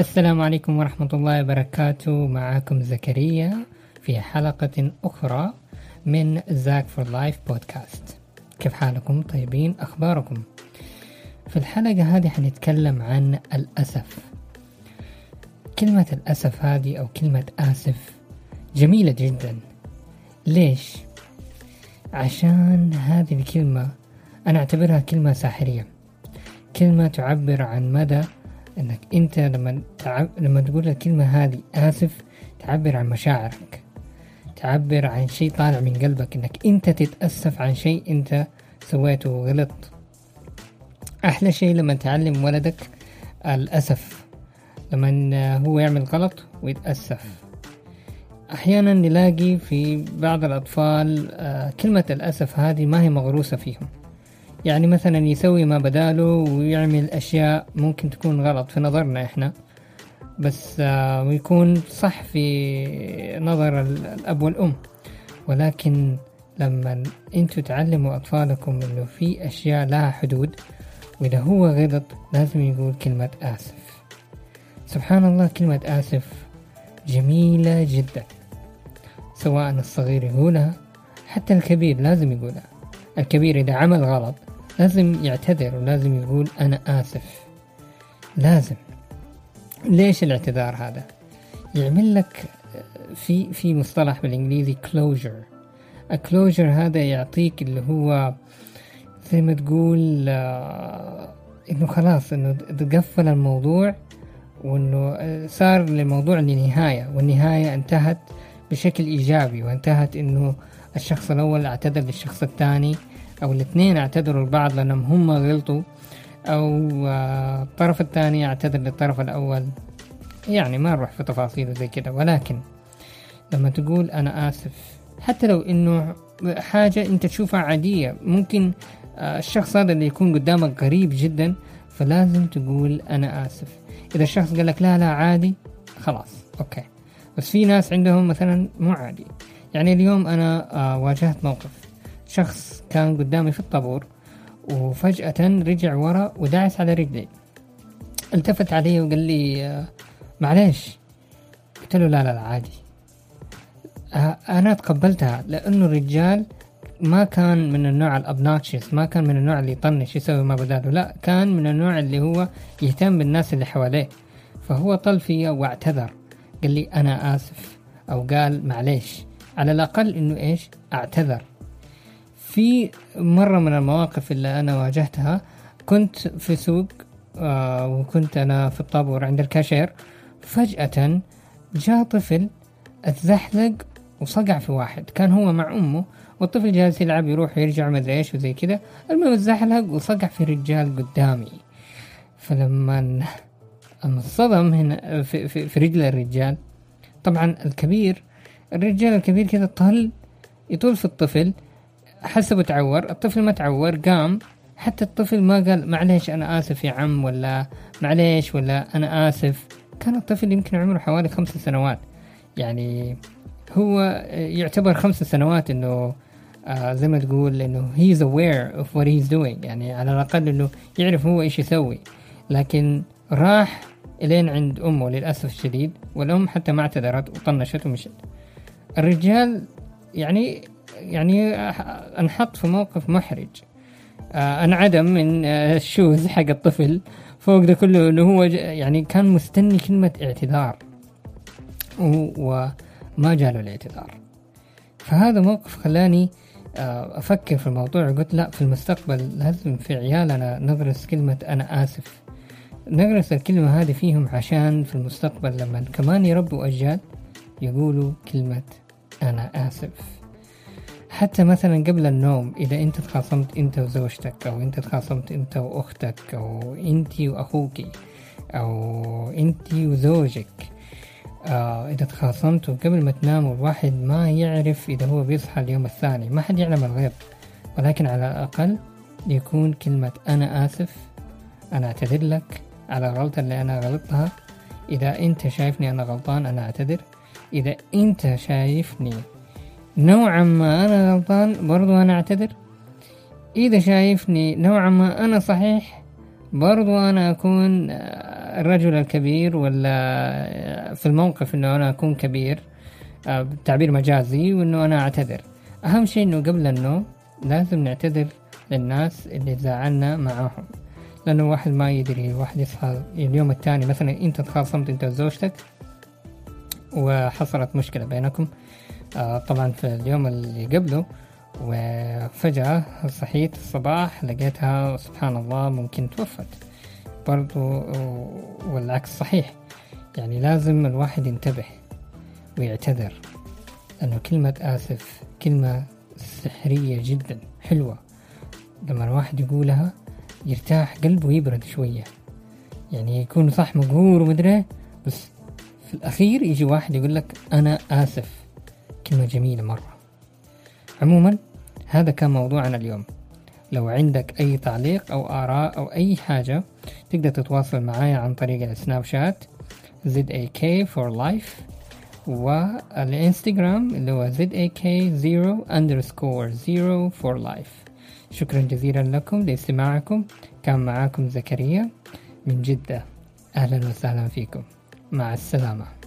السلام عليكم ورحمة الله وبركاته. معكم زكريا في حلقة أخرى من زاك for life podcast. كيف حالكم؟ طيبين؟ أخباركم؟ في الحلقة هذه حنتكلم عن الأسف. كلمة الأسف هذه أو كلمة آسف جميلة جدا. ليش؟ عشان هذه الكلمة أنا أعتبرها كلمة ساحرية. كلمة تعبر عن مدى إنك أنت لما تعب... لما تقول الكلمة هذه آسف تعبر عن مشاعرك. تعبر عن شيء طالع من قلبك. إنك أنت تتأسف عن شيء أنت سويته غلط أحلى شيء لما تعلم ولدك الأسف. لما هو يعمل غلط ويتأسف. أحيانا نلاقي في بعض الأطفال آه، كلمة الأسف هذه ما هي مغروسة فيهم. يعني مثلا يسوي ما بداله ويعمل أشياء ممكن تكون غلط في نظرنا إحنا بس آه، ويكون صح في نظر الأب والأم. ولكن لما أنتوا تعلموا أطفالكم إنه في أشياء لها حدود وإذا هو غلط لازم يقول كلمة آسف. سبحان الله كلمة آسف جميلة جدا. سواء الصغير يقولها حتى الكبير لازم يقولها. الكبير إذا عمل غلط لازم يعتذر ولازم يقول أنا آسف. لازم. ليش الاعتذار هذا؟ يعمل لك في في مصطلح بالإنجليزي closure. الكلوجر هذا يعطيك اللي هو زي ما تقول آه، إنه خلاص إنه تقفل الموضوع وإنه صار الموضوع لنهاية والنهاية انتهت بشكل إيجابي وانتهت إنه الشخص الأول اعتذر للشخص الثاني أو الاثنين اعتذروا لبعض لأنهم هم غلطوا أو آه، الطرف الثاني اعتذر للطرف الأول. يعني ما نروح في تفاصيل زي كده. ولكن لما تقول أنا آسف حتى لو إنه حاجة أنت تشوفها عادية ممكن آه، الشخص هذا اللي يكون قدامك غريب جدا فلازم تقول أنا آسف. إذا الشخص قال لك لا لا عادي خلاص أوكي. بس في ناس عندهم مثلا مو عادي. يعني اليوم أنا آه، واجهت موقف. شخص كان قدامي في الطابور وفجأة رجع ورا ودعس على رجلي. التفت علي وقال لي آه، معليش. قلت له لا لا لا عادي. آه، أنا تقبلتها لأنه الرجال ما كان من النوع الابناتشيس ما كان من النوع اللي يطنش يسوي ما بداله لا كان من النوع اللي هو يهتم بالناس اللي حواليه. فهو طل فيا واعتذر. قال لي أنا آسف. أو قال معليش. على الأقل إنه إيش؟ أعتذر. في مرة من المواقف اللي أنا واجهتها كنت في سوق آه وكنت أنا في الطابور عند الكاشير فجأة جاء طفل اتزحلق وصقع في واحد. كان هو مع أمه والطفل جالس يلعب يروح ويرجع مدري إيش وزي كذا. المهم اتزحلق وصقع في رجال قدامي. فلما انصدم هنا في, في, في رجل الرجال طبعا الكبير الرجال الكبير كذا طل يطول في الطفل حسبه تعور الطفل ما تعور قام. حتى الطفل ما قال معليش أنا آسف يا عم ولا معليش ولا أنا آسف. كان الطفل يمكن عمره حوالي خمس سنوات. يعني هو يعتبر خمس سنوات إنه آه زي ما تقول إنه he's aware of what he's doing. يعني على الأقل إنه يعرف هو إيش يسوي. لكن راح إلين عند أمه للأسف الشديد والأم حتى ما اعتذرت وطنشت ومشت. الرجال يعني يعني أنحط في موقف محرج. آه، انعدم من آه، الشوز حق الطفل. فوق ده كله إنه هو يعني كان مستني كلمة اعتذار. وما جاله الاعتذار. فهذا موقف خلاني آه، أفكر في الموضوع. قلت لا في المستقبل لازم في عيالنا نغرس كلمة أنا آسف؟ نغرس الكلمة هذه فيهم عشان في المستقبل لما كمان يربوا أجيال يقولوا كلمة أنا آسف. حتى مثلا قبل النوم إذا أنت تخاصمت أنت وزوجتك أو أنت تخاصمت أنت وأختك أو أنت وأخوك أو أنت وزوجك آه إذا تخاصمتوا قبل ما تناموا الواحد ما يعرف إذا هو بيصحى اليوم الثاني. ما حد يعلم الغيب ولكن على الأقل يكون كلمة أنا آسف أنا أعتذر لك على الغلطة اللي أنا غلطتها. إذا أنت شايفني أنا غلطان أنا أعتذر. إذا أنت شايفني نوعا ما أنا غلطان برضو أنا أعتذر. إذا شايفني نوعا ما أنا صحيح برضو أنا أكون الرجل الكبير ولا في الموقف إنه أنا أكون كبير آه، تعبير مجازي وإنه أنا أعتذر. أهم شيء إنه قبل النوم لازم نعتذر للناس اللي زعلنا معاهم لأنه الواحد ما يدري الواحد يصحى اليوم الثاني. مثلا أنت تخاصمت أنت وزوجتك وحصلت مشكلة بينكم. آه، طبعا في اليوم اللي قبله وفجأة صحيت الصباح لقيتها سبحان الله ممكن توفت. برضو والعكس صحيح. يعني لازم الواحد ينتبه ويعتذر لأنه كلمة آسف كلمة سحرية جدا حلوة. لما الواحد يقولها يرتاح قلبه يبرد شوية. يعني يكون صح مقهور ومدري بس في الأخير يجي واحد يقول لك أنا آسف. كلمة جميلة مرة. عموما هذا كان موضوعنا اليوم. لو عندك أي تعليق أو آراء أو أي حاجة تقدر تتواصل معايا عن طريق السناب شات ZAK for life والإنستغرام اللي هو ZAK0 underscore 0 for life. شكرا جزيلا لكم لاستماعكم. كان معاكم زكريا من جدة. أهلا وسهلا فيكم. مع السلامة.